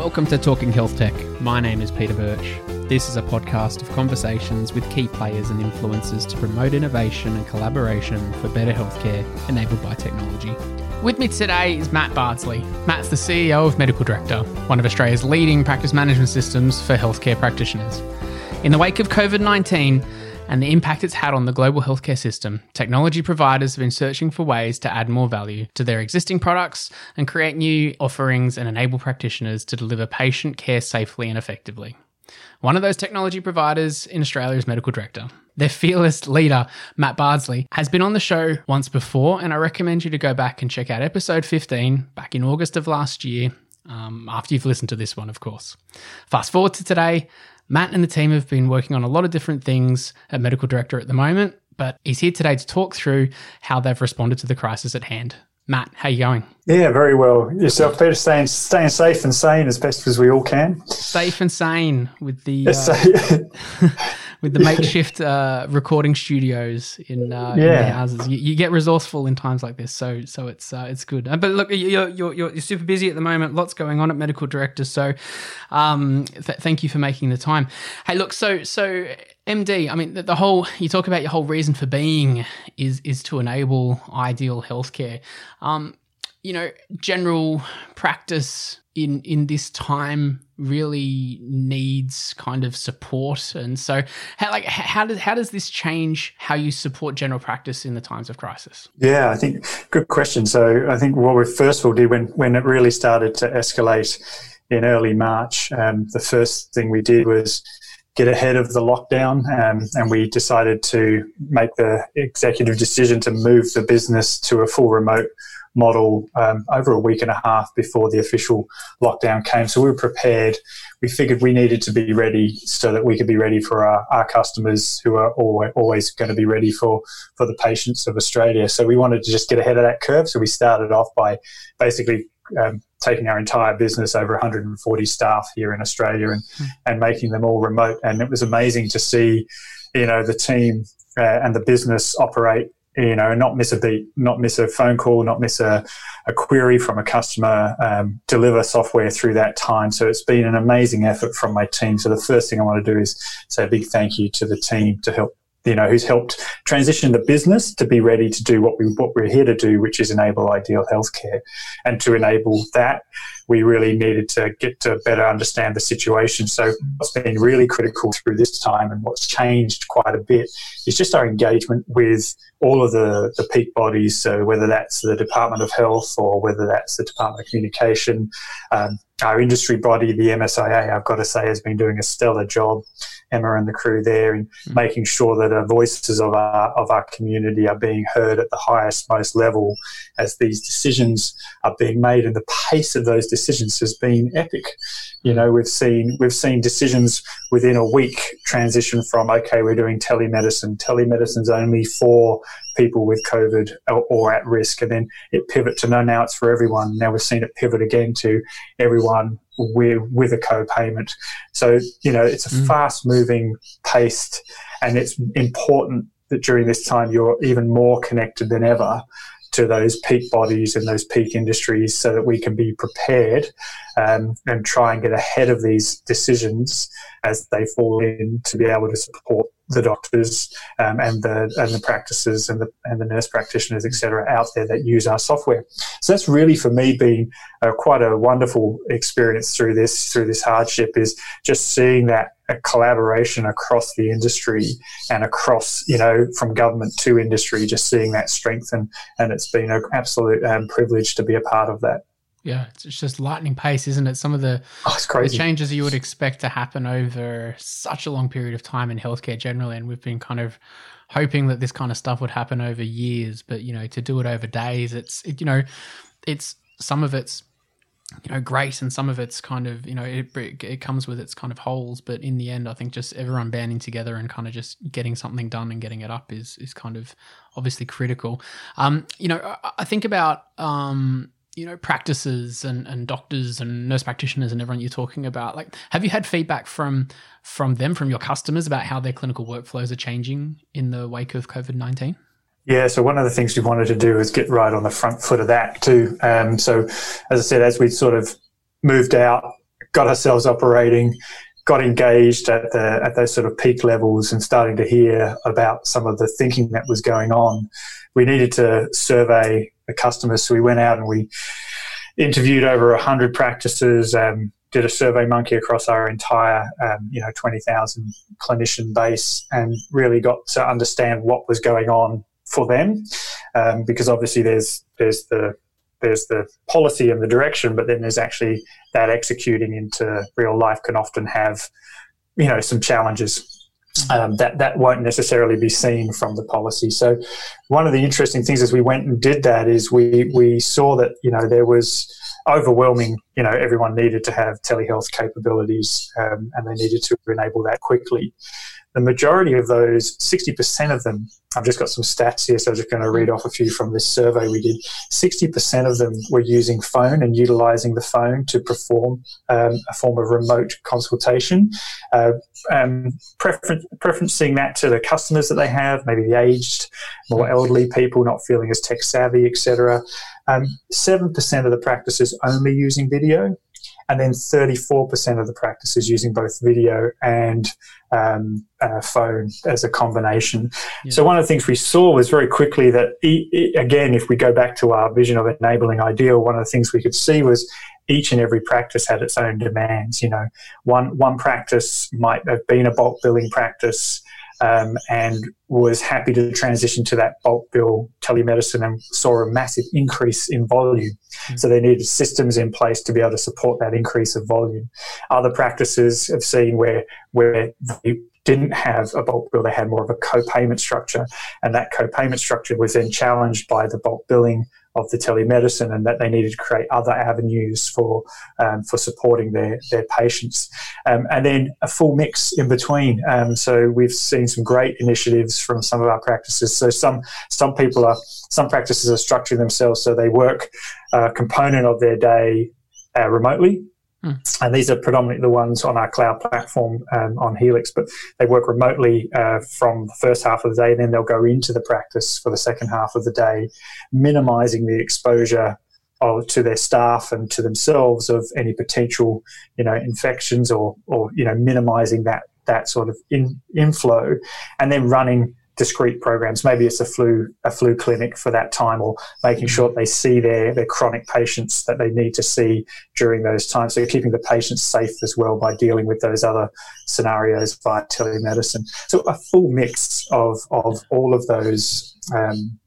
Welcome to Talking Health Tech. My name is Peter Birch. This is a podcast of conversations with key players and influencers to promote innovation and collaboration for better healthcare enabled by technology. With me today is Matt Bardsley. Matt's the CEO of Medical Director, one of Australia's leading practice management systems for healthcare practitioners. In the wake of COVID 19, and the impact it's had on the global healthcare system, technology providers have been searching for ways to add more value to their existing products and create new offerings and enable practitioners to deliver patient care safely and effectively. One of those technology providers in Australia is Medical Director. Their fearless leader, Matt Bardsley, has been on the show once before, and I recommend you to go back and check out episode 15 back in August of last year, um, after you've listened to this one, of course. Fast forward to today, Matt and the team have been working on a lot of different things at Medical Director at the moment, but he's here today to talk through how they've responded to the crisis at hand. Matt, how you going? Yeah, very well. Yourself, Peter, staying staying safe and sane as best as we all can. Safe and sane with the uh, with the makeshift uh, recording studios in, uh, yeah. in houses. You, you, get resourceful in times like this, so so it's uh, it's good. Uh, but look, you're, you're, you're super busy at the moment. Lots going on at Medical Director. So, um, th- thank you for making the time. Hey, look, so so MD, I mean, the, the, whole you talk about your whole reason for being is is to enable ideal healthcare. Um, you know, general practice in in this time really needs kind of support. And so how like how does how does this change how you support general practice in the times of crisis? Yeah i think good question. So i think what we first of all did when when it really started to escalate in early march um, the first thing we did was get ahead of the lockdown um, and we decided to make the executive decision to move the business to a full remote model um, over a week and a half before the official lockdown came. So we were prepared. We figured we needed to be ready so that we could be ready for our, our customers who are always, always going to be ready for, for the patients of Australia. So we wanted to just get ahead of that curve. So we started off by basically um, taking our entire business, over 140 staff here in Australia, and, mm. and making them all remote. And it was amazing to see, you know, the team uh, and the business operate you know, not miss a beat, not miss a phone call, not miss a, a query from a customer, um, deliver software through that time. So it's been an amazing effort from my team. So the first thing I want to do is say a big thank you to the team to help you know, who's helped transition the business to be ready to do what we what we're here to do, which is enable ideal healthcare. And to enable that, we really needed to get to better understand the situation. So what's been really critical through this time and what's changed quite a bit is just our engagement with all of the, the peak bodies. So whether that's the Department of Health or whether that's the Department of Communication, um, our industry body, the MSIA, I've got to say, has been doing a stellar job Emma and the crew there in mm. making sure that the voices of our of our community are being heard at the highest, most level as these decisions are being made, and the pace of those decisions has been epic. You know, we've seen we've seen decisions within a week transition from okay, we're doing telemedicine. Telemedicine's only for people with COVID or, or, at risk, and then it pivot to no, now it's for everyone. Now we've seen it pivot again to everyone with, with a co-payment. So, you know, it's a mm. fast moving pace and it's important that during this time you're even more connected than ever to those peak bodies and those peak industries so that we can be prepared um, and try and get ahead of these decisions as they fall in to be able to support the doctors um, and the and the practices and the and the nurse practitioners, etc., out there that use our software. So that's really for me been uh, quite a wonderful experience through this through this hardship is just seeing that collaboration across the industry and across you know from government to industry, just seeing that strength and and it's been an absolute um, privilege to be a part of that. Yeah, it's just lightning pace, isn't it? Some of the, oh, the, changes you would expect to happen over such a long period of time in healthcare generally, and we've been kind of hoping that this kind of stuff would happen over years, but you know, to do it over days, it's it, you know, it's some of it's you know great and some of it's kind of you know it, it comes with its kind of holes but in the end i think just everyone banding together and kind of just getting something done and getting it up is is kind of obviously critical um you know i think about um you know practices and, and doctors and nurse practitioners and everyone you're talking about like have you had feedback from from them from your customers about how their clinical workflows are changing in the wake of covid-19 yeah, so one of the things we wanted to do is get right on the front foot of that too. Um, so, as I said, as we sort of moved out got ourselves operating, got engaged at the at those sort of peak levels, and starting to hear about some of the thinking that was going on, we needed to survey the customers. So we went out and we interviewed over hundred practices. Um, did a survey monkey across our entire, um, you know, 20,000 clinician base and really got to understand what was going on for them. Um, because obviously there's, there's the, there's the policy and the direction, but then there's actually that executing into real life can often have, you know, some challenges. Um, that that won't necessarily be seen from the policy. So, one of the interesting things as we went and did that is we we saw that you know there was overwhelming. You know, everyone needed to have telehealth capabilities, um, and they needed to enable that quickly. The majority of those, 60% of them, I've just got some stats here, so I'm just going to read off a few from this survey we did. 60% of them were using phone and utilizing the phone to perform um, a form of remote consultation, uh, um, prefer- preferencing that to the customers that they have, maybe the aged, more elderly people not feeling as tech savvy, etc. Um, 7% of the practices only using video, and then 34% of the practices using both video and um, uh, phone as a combination. Yeah. So, one of the things we saw was very quickly that, e- e- again, if we go back to our vision of enabling ideal, one of the things we could see was each and every practice had its own demands. You know, one one practice might have been a bulk billing practice um, and was happy to transition to that bulk bill telemedicine and saw a massive increase in volume. Mm-hmm. So they needed systems in place to be able to support that increase of volume. Other practices have seen where where they didn't have a bulk bill, they had more of a co-payment structure, and that co-payment structure was then challenged by the bulk billing of the telemedicine and that they needed to create other avenues for um, for supporting their their patients. Um, and then a full mix in between. Um, so we've seen some great initiatives from some of our practices. So some some people are some practices are structuring themselves so they work a component of their day uh, remotely Mm. And these are predominantly the ones on our cloud platform um, on Helix, but they work remotely uh, from the first half of the day, and then they'll go into the practice for the second half of the day, minimizing the exposure of, to their staff and to themselves of any potential, you know, infections or, or you know, minimizing that that sort of in, inflow, and then running discrete programs. Maybe it's a flu a flu clinic for that time, or making sure that they see their their chronic patients that they need to see during those times. So keeping the patients safe as well by dealing with those other scenarios via telemedicine. So a full mix of of all of those. Um,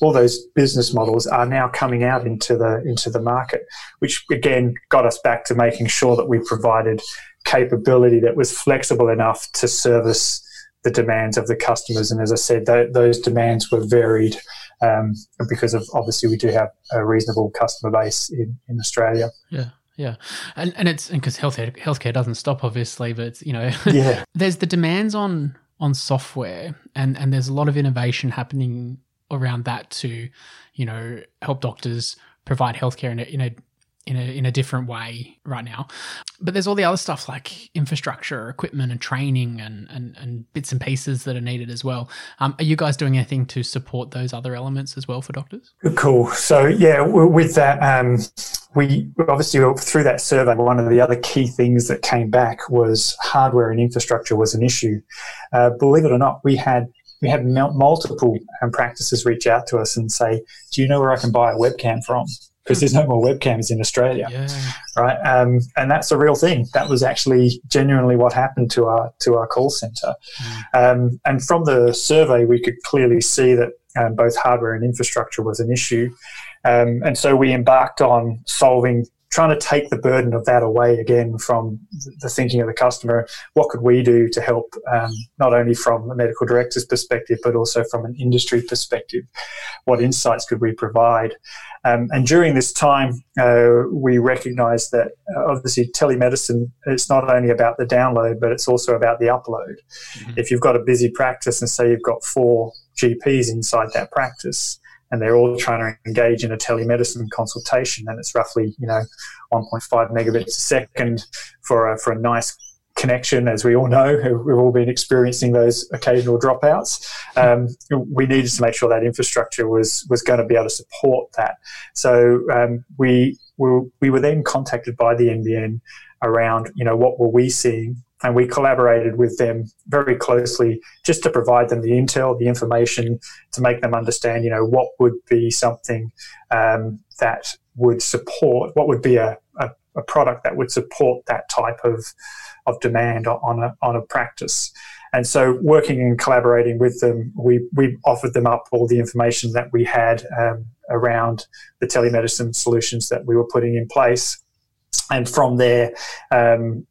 all those business models are now coming out into the into the market, which again got us back to making sure that we provided capability that was flexible enough to service the demands of the customers. And as I said, th- those demands were varied um, because of obviously we do have a reasonable customer base in, in Australia. Yeah. Yeah, and and it's because healthcare healthcare doesn't stop, obviously, but you know, yeah. there's the demands on on software, and and there's a lot of innovation happening around that to, you know, help doctors provide healthcare in a, in a in a in a different way right now. But there's all the other stuff like infrastructure, equipment, and training, and and, and bits and pieces that are needed as well. Um, are you guys doing anything to support those other elements as well for doctors? Cool. So yeah, with that, um, we obviously through that survey, one of the other key things that came back was hardware and infrastructure was an issue. Uh, believe it or not, we had we had multiple um, practices reach out to us and say, "Do you know where I can buy a webcam from?" Because there's no more webcams in Australia, yeah. right? Um, and that's a real thing. That was actually genuinely what happened to our to our call center. Mm. Um, and from the survey, we could clearly see that um, both hardware and infrastructure was an issue. Um, and so we embarked on solving trying to take the burden of that away again from the thinking of the customer. What could we do to help, um, not only from a medical director's perspective, but also from an industry perspective? What insights could we provide? Um, and during this time, uh, we recognized that uh, obviously telemedicine it's not only about the download, but it's also about the upload. Mm-hmm. If you've got a busy practice and say you've got four GPs inside that practice, and they're all trying to engage in a telemedicine consultation, and it's roughly you know 1.5 megabits a second for a, for a nice connection, as we all know, we've all been experiencing those occasional dropouts. Um, we needed to make sure that infrastructure was was going to be able to support that. So um, we we, we were then contacted by the NBN around, you know, what were we seeing? And we collaborated with them very closely just to provide them the intel, the information to make them understand, you know, what would be something um, that would support, what would be a, a, a, product that would support that type of, of demand on a, on a practice. And so, working and collaborating with them, we, we offered them up all the information that we had um, around the telemedicine solutions that we were putting in place. And from there, um,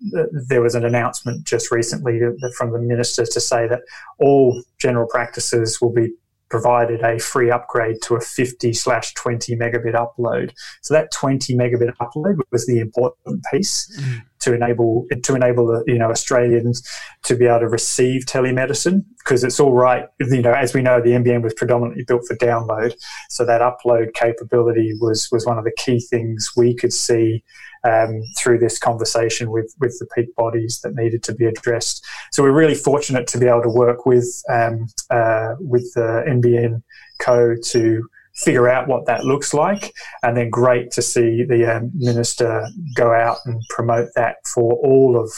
there was an announcement just recently from the minister to say that all general practices will be provided a free upgrade to a 50 slash 20 megabit upload. So that 20 megabit upload was the important piece mm. To enable to enable you know Australians to be able to receive telemedicine because it's all right. You know, as we know, the NBN was predominantly built for download, so that upload capability was was one of the key things we could see um, through this conversation with with the peak bodies that needed to be addressed. So we're really fortunate to be able to work with um, uh, with the NBN Co to figure out what that looks like, and then great to see the um, minister go out and promote that for all of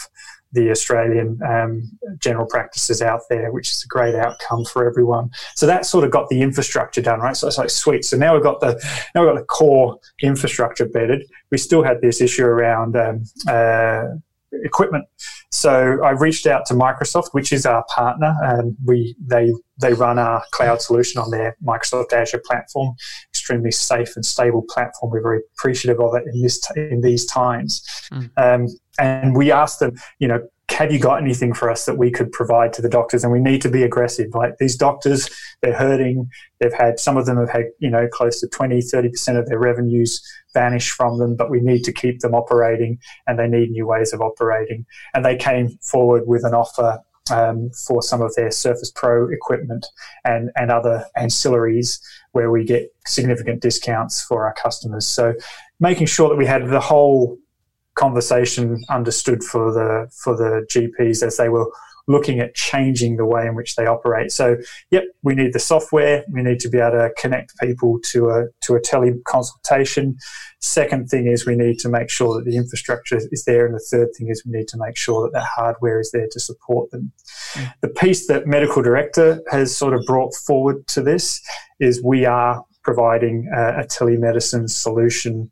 the Australian um, general practices out there, which is a great outcome for everyone. So that sort of got the infrastructure done, right? So it's like sweet. So now we've got the now we've got the core infrastructure bedded. We still had this issue around um, uh, equipment. So I reached out to Microsoft, which is our partner, and we they they run our cloud solution on their Microsoft Azure platform, extremely safe and stable platform. We're very appreciative of it in this in these times. Mm. Um, and we asked them, you know, have you got anything for us that we could provide to the doctors? And we need to be aggressive. Like these doctors, they're hurting. They've had, some of them have had, you know, close to 20, 30% of their revenues vanish from them, but we need to keep them operating and they need new ways of operating. And they came forward with an offer um, for some of their Surface Pro equipment and, and other ancillaries where we get significant discounts for our customers. So making sure that we had the whole conversation understood for the for the GPs as they were looking at changing the way in which they operate. So, yep, we need the software. We need to be able to connect people to a to a teleconsultation. Second thing is we need to make sure that the infrastructure is there, and the third thing is we need to make sure that the hardware is there to support them. Mm. The piece that medical director has sort of brought forward to this is we are providing a, a telemedicine solution.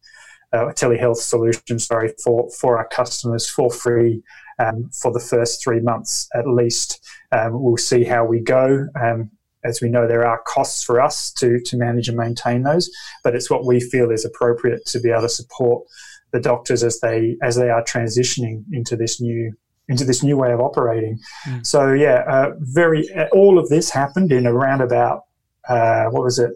Uh, telehealth solution, sorry, for, for our customers for free um, for the first three months at least. Um, we'll see how we go. Um, as we know, there are costs for us to, to manage and maintain those, but it's what we feel is appropriate to be able to support the doctors as they as they are transitioning into this new into this new way of operating. Mm. So yeah, uh, very all of this happened in around about uh, what was it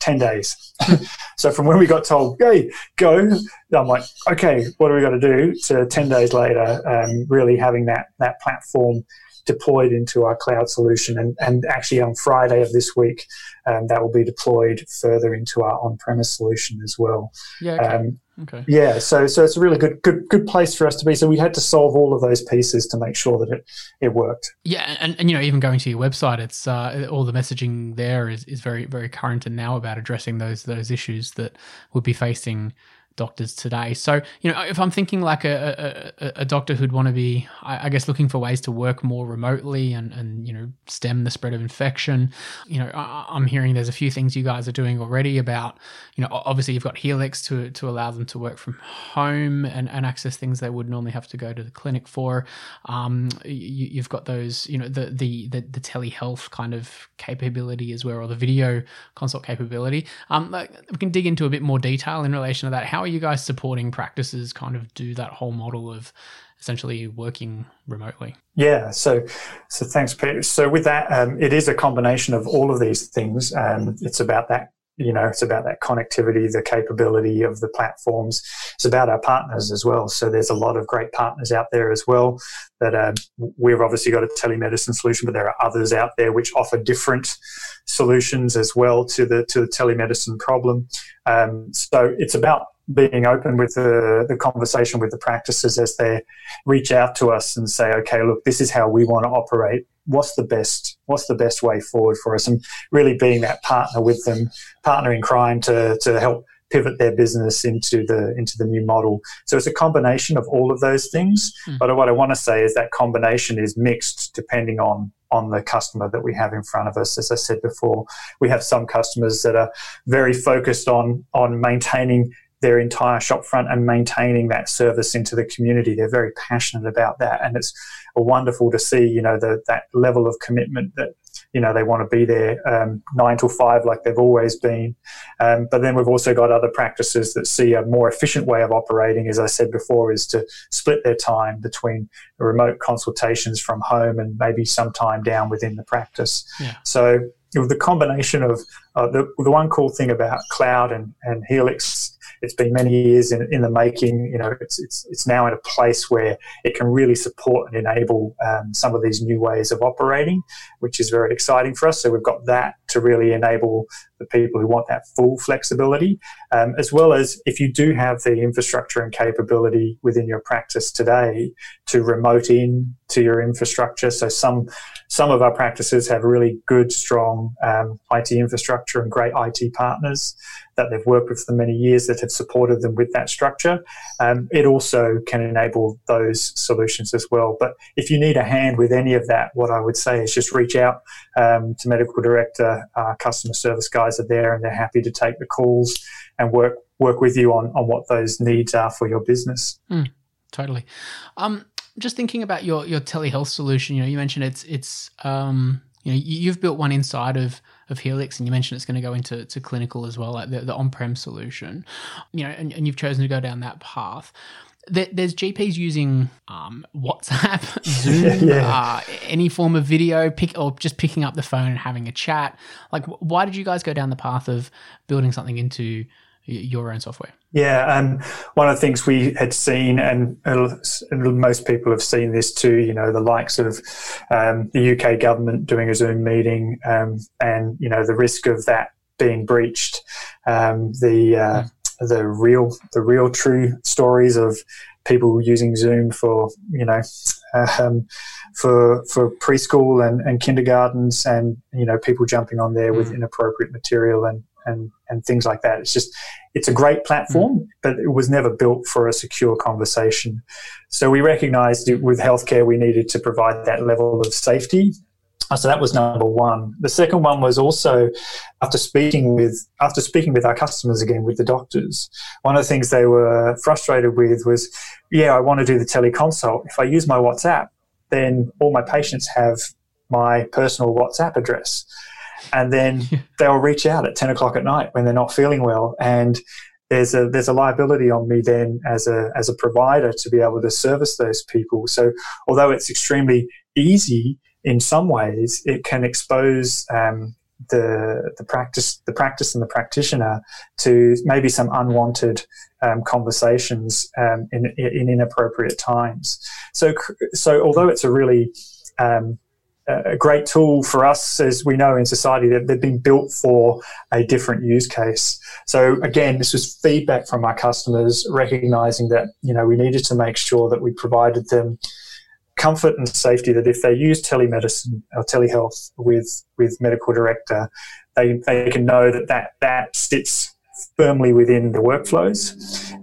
10 days. so from when we got told, hey, go, I'm like, okay, what do we got to do? To 10 days later, um, really having that, that platform deployed into our cloud solution. And, and actually on Friday of this week, um, that will be deployed further into our on-premise solution as well. Yeah. Okay. Um, okay. Yeah. So, so it's a really good, good, good place for us to be. So we had to solve all of those pieces to make sure that it, it worked. Yeah. And, and you know, even going to your website, it's, uh, all the messaging there is, is very, very current and now about addressing those, those issues that would be facing doctors today. So, you know, if I'm thinking like a, a, a doctor who'd want to be, I, I, guess, looking for ways to work more remotely and, and, you know, stem the spread of infection, you know, I, I'm hearing there's a few things you guys are doing already about, you know, obviously you've got Helix to, to allow them to work from home and, and access things they would normally have to go to the clinic for. Um, you, have got those, you know, the, the, the, the telehealth kind of capability as well, or the video consult capability. Um, like, we can dig into a bit more detail in relation to that. How are you guys supporting practices kind of do that whole model of essentially working remotely? Yeah, so so thanks, Peter. So with that, um, it is a combination of all of these things. Um, it's about that you know, it's about that connectivity, the capability of the platforms. It's about our partners as well. So there's a lot of great partners out there as well that um, we've obviously got a telemedicine solution, but there are others out there which offer different solutions as well to the to the telemedicine problem. Um, so it's about being open with the, the conversation with the practices as they reach out to us and say, okay, look, this is how we want to operate. What's the best? What's the best way forward for us? And really being that partner with them, partner in crime to, to help pivot their business into the into the new model. So it's a combination of all of those things. Mm. But what I want to say is that combination is mixed depending on on the customer that we have in front of us. As I said before, we have some customers that are very focused on on maintaining their entire shop front and maintaining that service into the community. They're very passionate about that, and it's wonderful to see, you know, the, that level of commitment that you know they want to be there um, nine till five like they've always been. Um, but then we've also got other practices that see a more efficient way of operating. As I said before, is to split their time between remote consultations from home and maybe some time down within the practice. Yeah. So the combination of uh, the, the one cool thing about cloud and, and Helix it's been many years in, in the making. You know, it's, it's, it's now in a place where it can really support and enable um, some of these new ways of operating, which is very exciting for us. So we've got that to really enable the people who want that full flexibility, um, as well as if you do have the infrastructure and capability within your practice today to remote in to your infrastructure. So some some of our practices have really good, strong um, IT infrastructure and great IT partners that they've worked with for many years that have supported them with that structure. Um, it also can enable those solutions as well. But if you need a hand with any of that, what I would say is just reach out um, to medical director, uh, customer service guys are there, and they're happy to take the calls and work work with you on on what those needs are for your business. Mm, totally. Um, just thinking about your your telehealth solution, you know, you mentioned it's it's um, you know you've built one inside of of Helix, and you mentioned it's going to go into to clinical as well, like the, the on prem solution. You know, and, and you've chosen to go down that path there's GPs using um, WhatsApp, Zoom, yeah. uh, any form of video, pick or just picking up the phone and having a chat. Like, why did you guys go down the path of building something into your own software? Yeah, um, one of the things we had seen, and most people have seen this too, you know, the likes of um, the UK government doing a Zoom meeting, um, and you know the risk of that being breached, um, the uh, mm. The real the real true stories of people using Zoom for you know um, for for preschool and, and kindergartens, and you know people jumping on there with mm. inappropriate material and and and things like that. It's just it's a great platform, mm. but it was never built for a secure conversation. So we recognized with healthcare we needed to provide that level of safety. Oh, so that was number one. The second one was also after speaking with after speaking with our customers again with the doctors. One of the things they were frustrated with was, yeah, I want to do the teleconsult. If I use my WhatsApp, then all my patients have my personal WhatsApp address and then they'll reach out at 10 o'clock at night when they're not feeling well and there's a there's a liability on me then as a as a provider to be able to service those people so although it's extremely easy in some ways it can expose um, the the practice the practice and the practitioner to maybe some unwanted um, conversations um, in in inappropriate times so so although it's a really um, a great tool for us, as we know in society, that they've been built for a different use case. So again, this was feedback from our customers, recognizing that you know we needed to make sure that we provided them comfort and safety that if they use telemedicine or telehealth with with medical director, they they can know that that that sits firmly within the workflows.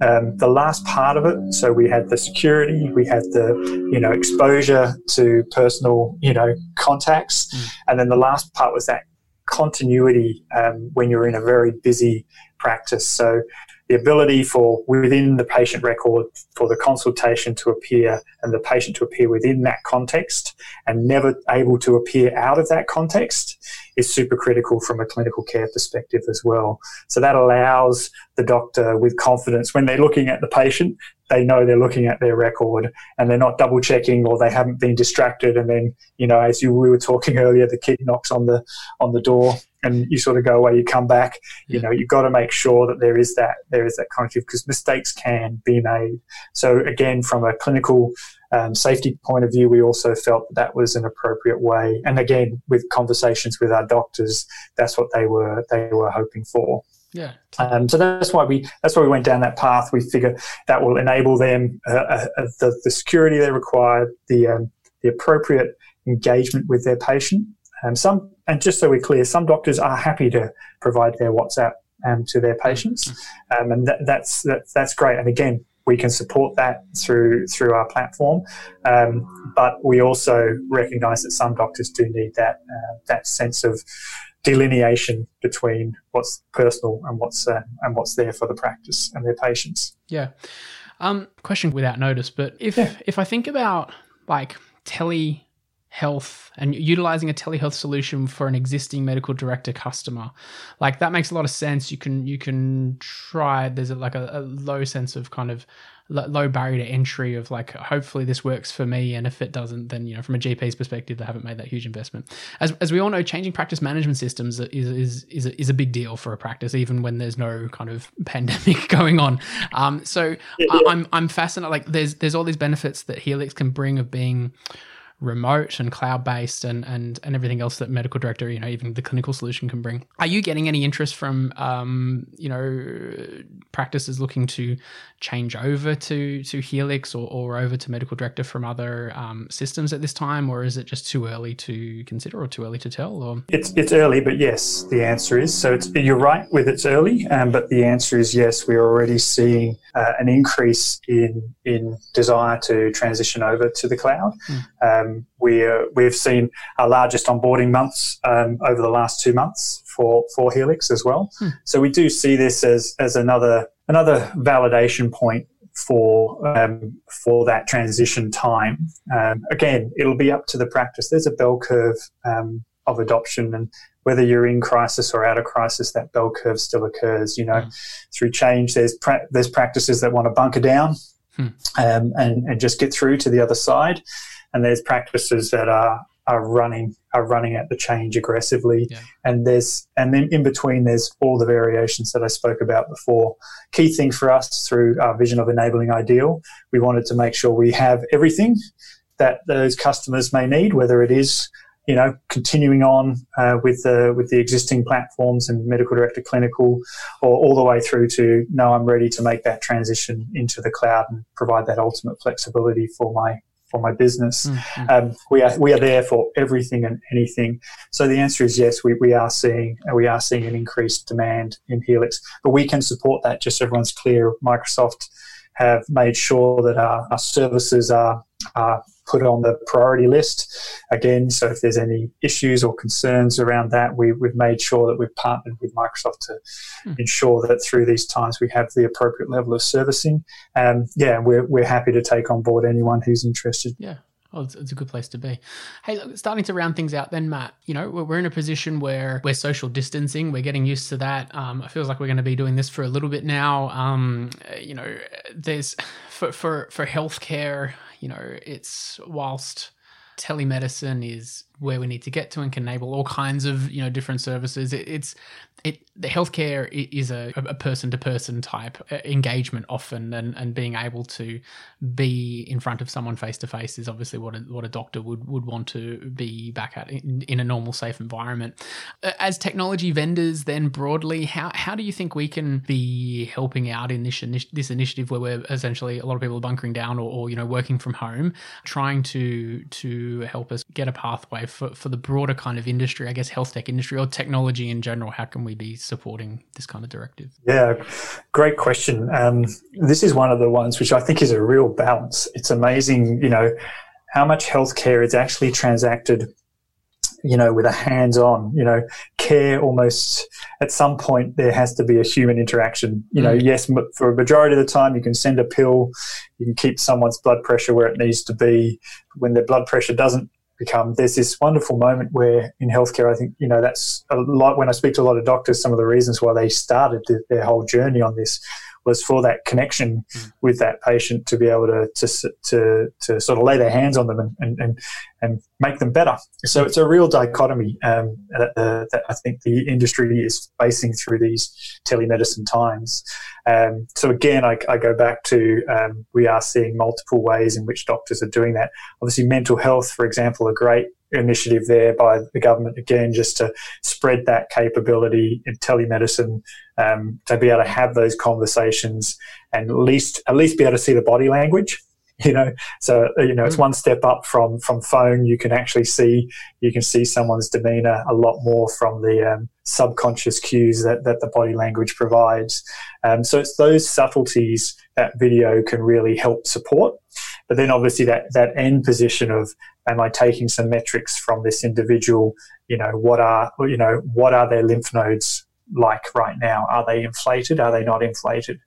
Um, the last part of it, so we had the security, we had the you know exposure to personal you know contacts, mm. and then the last part was that continuity um, when you're in a very busy practice. So the ability for within the patient record for the consultation to appear and the patient to appear within that context and never able to appear out of that context is super critical from a clinical care perspective as well. So that allows the doctor with confidence when they're looking at the patient, they know they're looking at their record and they're not double checking or they haven't been distracted and then, you know, as you we were talking earlier, the kid knocks on the on the door and you sort of go away, you come back. You know, you've got to make sure that there is that there is that cognitive because mistakes can be made. So again, from a clinical um, safety point of view, we also felt that, that was an appropriate way. And again, with conversations with our doctors, that's what they were they were hoping for. Yeah. Um, so that's why we that's why we went down that path. We figure that will enable them uh, uh, uh the, the security they require, the um, the appropriate engagement with their patient. Um, some and just so we're clear, some doctors are happy to provide their WhatsApp um, to their patients, um, and that, that's that, that's great. And again, we can support that through through our platform, um, but we also recognise that some doctors do need that uh, that sense of delineation between what's personal and what's uh, and what's there for the practice and their patients. Yeah. Um, question without notice, but if yeah. if I think about like tele health and utilizing a telehealth solution for an existing medical director customer. Like that makes a lot of sense. You can you can try there's a, like a, a low sense of kind of low barrier to entry of like hopefully this works for me and if it doesn't then you know from a gp's perspective they haven't made that huge investment. As, as we all know changing practice management systems is is is a, is a big deal for a practice even when there's no kind of pandemic going on. Um, so. I, i'm i'm fascinated like there's there's all these benefits that helix can bring of being remote and cloud based and, and and everything else that medical director you know even the clinical solution can bring. Are you getting any interest from um, you know practices looking to change over to to helix or, or over to medical director from other um, systems at this time or is it just too early to consider or too early to tell or? It's it's early but yes the answer is. So it's you're right with it's early um, but the answer is yes we're already seeing uh, an increase in in desire to transition over to the cloud. Mm. Um, we we've seen our largest onboarding months um, over the last two months for, for Helix as well. Hmm. So we do see this as, as another another validation point for um, for that transition time. Um, again, it'll be up to the practice. There's a bell curve um, of adoption, and whether you're in crisis or out of crisis, that bell curve still occurs. You know, hmm. through change, there's pra- there's practices that want to bunker down hmm. Um, and and just get through to the other side and there's practices that are are running are running at the change aggressively yeah. and there's and then in between there's all the variations that I spoke about before key thing for us through our vision of enabling ideal we wanted to make sure we have everything that those customers may need whether it is you know continuing on uh, with the with the existing platforms and medical director clinical or all the way through to no I'm ready to make that transition into the cloud and provide that ultimate flexibility for my for my business. Mm-hmm. Um, we are we are there for everything and anything. So the answer is yes. We, we are seeing we are seeing an increased demand in Helix, but we can support that. Just so everyone's clear, Microsoft have made sure that our, our services are, are put on the priority list again. So if there's any issues or concerns around that, we, have made sure that we've partnered with Microsoft to mm. ensure that through these times we have the appropriate level of servicing. And yeah, we're, we're happy to take on board anyone who's interested. Yeah. Well, it's, a good place to be. Hey, look, starting to round things out, then Matt. You know, we're, we're in a position where we're social distancing. We're getting used to that. Um, it feels like we're going to be doing this for a little bit now. Um, you know, there's for for for healthcare you know, it's whilst telemedicine is where we need to get to and can enable all kinds of you know different services. It, it's it the healthcare is a, a person-to-person type uh, engagement often, and, and being able to be in front of someone face-to-face is obviously what a, what a doctor would, would want to be back at in, in a normal, safe environment. Uh, as technology vendors, then broadly, how, how do you think we can be helping out in this, this initiative where we're essentially a lot of people are bunkering down or, or you know working from home, trying to to help us get a pathway for, for the broader kind of industry, I guess health tech industry or technology in general? How can we be supporting this kind of directive? Yeah, great question. Um, this is one of the ones which I think is a real balance. It's amazing, you know, how much healthcare is actually transacted you know, with a hands-on, you know, care almost at some point there has to be a human interaction. You know, mm. yes, for a majority of the time you can send a pill, you can keep someone's blood pressure where it needs to be. When their blood pressure doesn't become there's this wonderful moment where in healthcare i think you know that's a lot when i speak to a lot of doctors some of the reasons why they started their whole journey on this was for that connection mm. with that patient to be able to, to, to, to, sort of lay their hands on them and, and, and, and make them better. So it's a real dichotomy um, that, uh, that, I think the industry is facing through these telemedicine times. Um, so again, I, I, go back to um, we are seeing multiple ways in which doctors are doing that. Obviously, mental health, for example, a great initiative there by the government again just to spread that capability in telemedicine um, to be able to have those conversations and at least at least be able to see the body language you know? So uh, you know it's hmm. one step up from from phone. You can actually see you can see someone's demeanor a lot more from the um, subconscious cues that, that the body language provides. Um, so it's those subtleties that video can really help support. But then obviously that that end position of am i taking some metrics from this individual? You know what are you know what are their lymph nodes like right now? Are they inflated? Are they not inflated?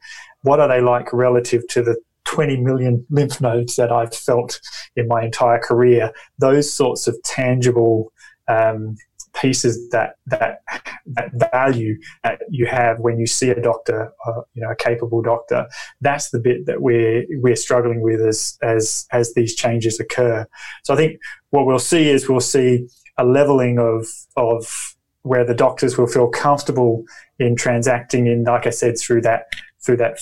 What are they like relative to the 20 million lymph nodes that I've felt in my entire career. Those sorts of tangible um, pieces that that that value that you have when you see a doctor, uh, you know, a capable doctor. That's the bit that we're we're struggling with as as as these changes occur. So I think what we'll see is we'll see a leveling of of where the doctors will feel comfortable in transacting in, like I said, through that through that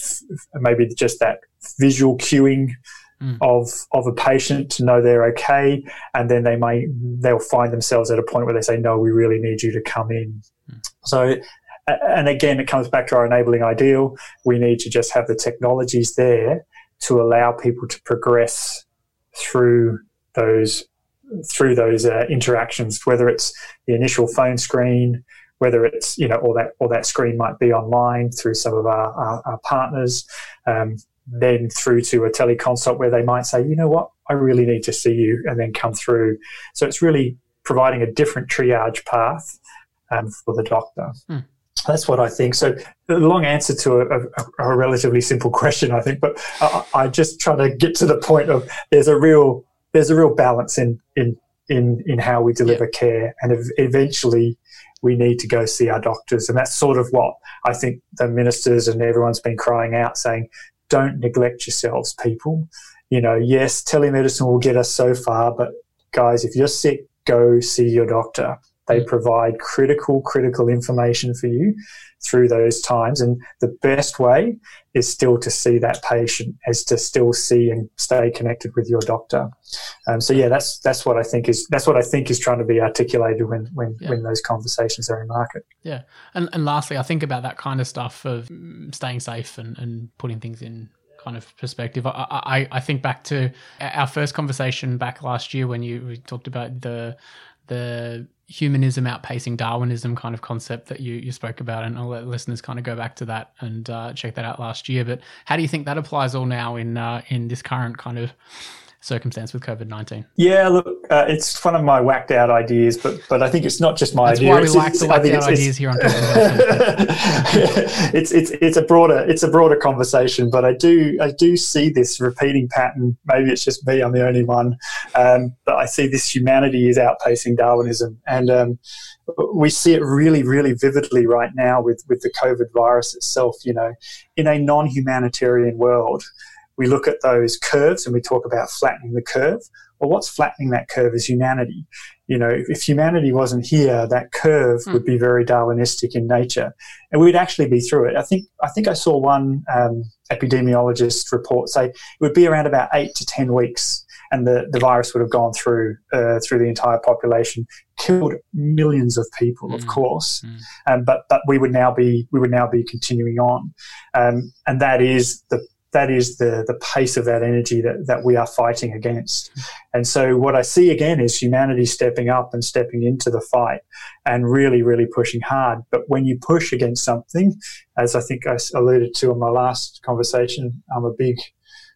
maybe just that visual cueing mm. of of a patient to know they're okay, and then they may they'll find themselves at a point where they say, "No, we really need you to come in." Mm. So. And again, it comes back to our enabling ideal. We need to just have the technologies there to allow people to progress through those through those uh, interactions, whether it's the initial phone screen, whether it's you know or that or that screen might be online through some of our, our, our partners um, then through to a teleconsult where they might say you know what i really need to see you and then come through so it's really providing a different triage path um, for the doctor hmm. That's what I think. So, the long answer to a, a, a relatively simple question, I think, but I, I, just try to get to the point of there's a real there's a real balance in in in in how we deliver yeah. care, and ev- eventually we need to go see our doctors. And that's sort of what I think the ministers and everyone's been crying out saying, don't neglect yourselves, people. You know, yes, telemedicine will get us so far, but guys, if you're sick, go see your doctor. They provide critical, critical information for you through those times. And the best way is still to see that patient, is to still see and stay connected with your doctor. Um, so yeah, that's that's what I think is that's what I think is trying to be articulated when when, yeah. when those conversations are in market. Yeah, and and lastly, I think about that kind of stuff of staying safe and, and putting things in kind of perspective. I, I, I think back to our first conversation back last year when you talked about the the humanism outpacing Darwinism kind of concept that you, you spoke about, and I'll let listeners kind of go back to that and uh, check that out last year. But how do you think that applies all now in uh, in this current kind of circumstance with COVID nineteen? Yeah, look, uh, it's one of my whacked out ideas, but but I think it's not just my That's idea. Why we like the whacked out ideas here on It's it's it's a broader it's a broader conversation, but I do I do see this repeating pattern. Maybe it's just me; I'm the only one. Um, but I see this humanity is outpacing Darwinism, and um, we see it really, really vividly right now with with the COVID virus itself. You know, in a non-humanitarian world we look at those curves and we talk about flattening the curve. Well, what's flattening that curve is humanity. You know, if humanity wasn't here, that curve mm. would be very Darwinistic in nature, and we'd actually be through it. I think I think I saw one um, epidemiologist report say it would be around about eight to ten weeks, and the, the virus would have gone through uh, through the entire population, killed millions of people, mm. of course, mm. Um, but but we would now be we would now be continuing on, um, and that is the that is the the pace of that energy that, that we are fighting against. And so what I see again is humanity stepping up and stepping into the fight and really, really pushing hard. But when you push against something, as I think I alluded to in my last conversation, I'm a big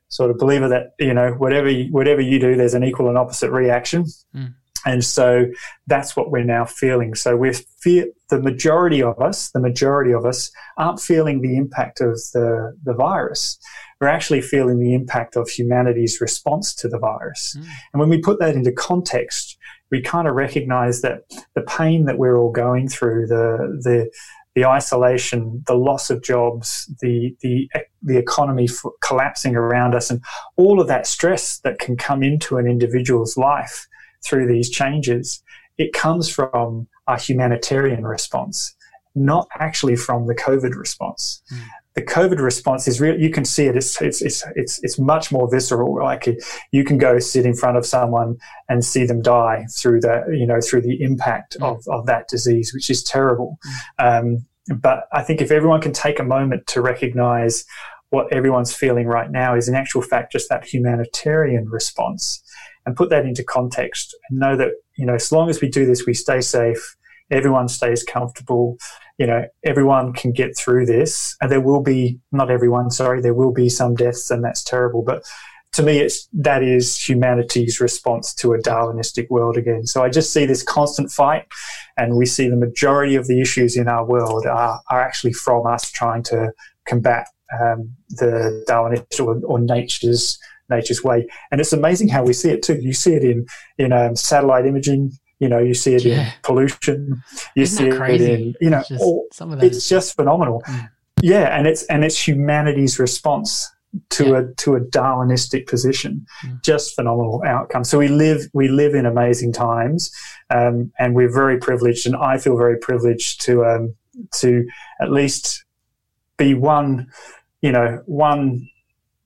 sort of believer that, you know, whatever you, whatever you do, there's an equal and opposite reaction. Mm. And so that's what we're now feeling. So we're fe- the majority of us, the majority of us aren't feeling the impact of the, the virus we're actually feeling the impact of humanity's response to the virus. Mm. And when we put that into context, we kind of recognize that the pain that we're all going through, the the the isolation, the loss of jobs, the the the economy f- collapsing around us, and all of that stress that can come into an individual's life through these changes, it comes from a humanitarian response, not actually from the COVID response. Mm the COVID response is real. You can see it. It's, it's, it's, it's, it's much more visceral. Like you can go sit in front of someone and see them die through the, you know, through the impact mm. of, of that disease, which is terrible. Mm. Um, but I think if everyone can take a moment to recognize what everyone's feeling right now is in actual fact just that humanitarian response and put that into context and know that, you know, as long as we do this, we stay safe, everyone stays comfortable, you know, everyone can get through this. And there will be, not everyone, sorry, there will be some deaths and that's terrible. But to me, it's that is humanity's response to a Darwinistic world again. So I just see this constant fight, and we see the majority of the issues in our world are, are actually from us trying to combat um, the Darwinist or, or, nature's nature's way. And it's amazing how we see it too. You see it in in um, satellite imaging. You know, you see it yeah. in pollution. You Isn't see it crazy? in you know, it's just, all, it's just phenomenal. Mm. Yeah, and it's and it's humanity's response to yeah. a to a Darwinistic position. Mm. Just phenomenal outcome. So we live we live in amazing times, um, and we're very privileged, and I feel very privileged to um, to at least be one, you know, one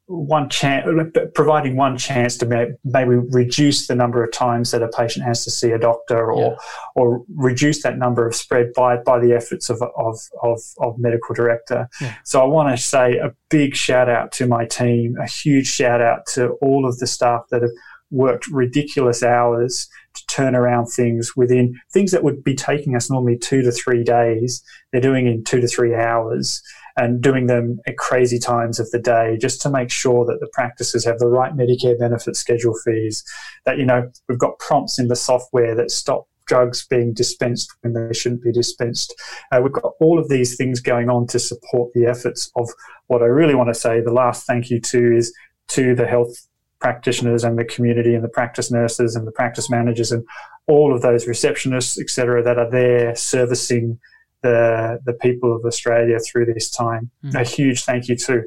one chance, providing one chance to maybe reduce the number of times that a patient has to see a doctor, or yeah. or reduce that number of spread by by the efforts of of of, of medical director. Yeah. So I want to say a big shout out to my team, a huge shout out to all of the staff that have worked ridiculous hours to turn around things within things that would be taking us normally two to three days. They're doing in two to three hours and doing them at crazy times of the day just to make sure that the practices have the right Medicare benefit schedule fees, that, you know, we've got prompts in the software that stop drugs being dispensed when they shouldn't be dispensed. Uh, we've got all of these things going on to support the efforts of what I really want to say. The last thank you to is to the health practitioners and the community and the practice nurses and the practice managers and all of those receptionists, etc., that are there servicing the the people of Australia through this time. Mm. A huge thank you to,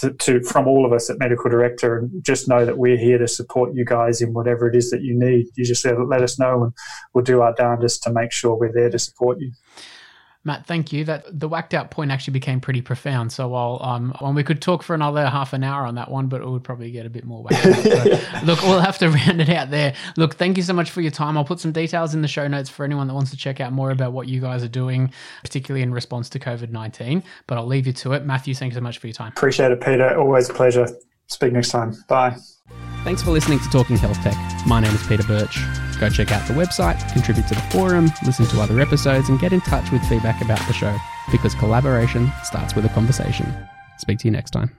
to, to from all of us at Medical Director, and just know that we're here to support you guys in whatever it is that you need. You just let us know, and we'll do our darndest to make sure we're there to support you. Matt, thank you. That the whacked out point actually became pretty profound. So while um, well, we could talk for another half an hour on that one, but it would probably get a bit more whacked out. So, look, we'll have to round it out there. Look, thank you so much for your time. I'll put some details in the show notes for anyone that wants to check out more about what you guys are doing, particularly in response to COVID nineteen. But I'll leave you to it. Matthew, thank you so much for your time. Appreciate it, Peter. Always a pleasure. Speak next time. Bye. Thanks for listening to Talking Health Tech. My name is Peter Birch. Go check out the website, contribute to the forum, listen to other episodes, and get in touch with feedback about the show because collaboration starts with a conversation. Speak to you next time.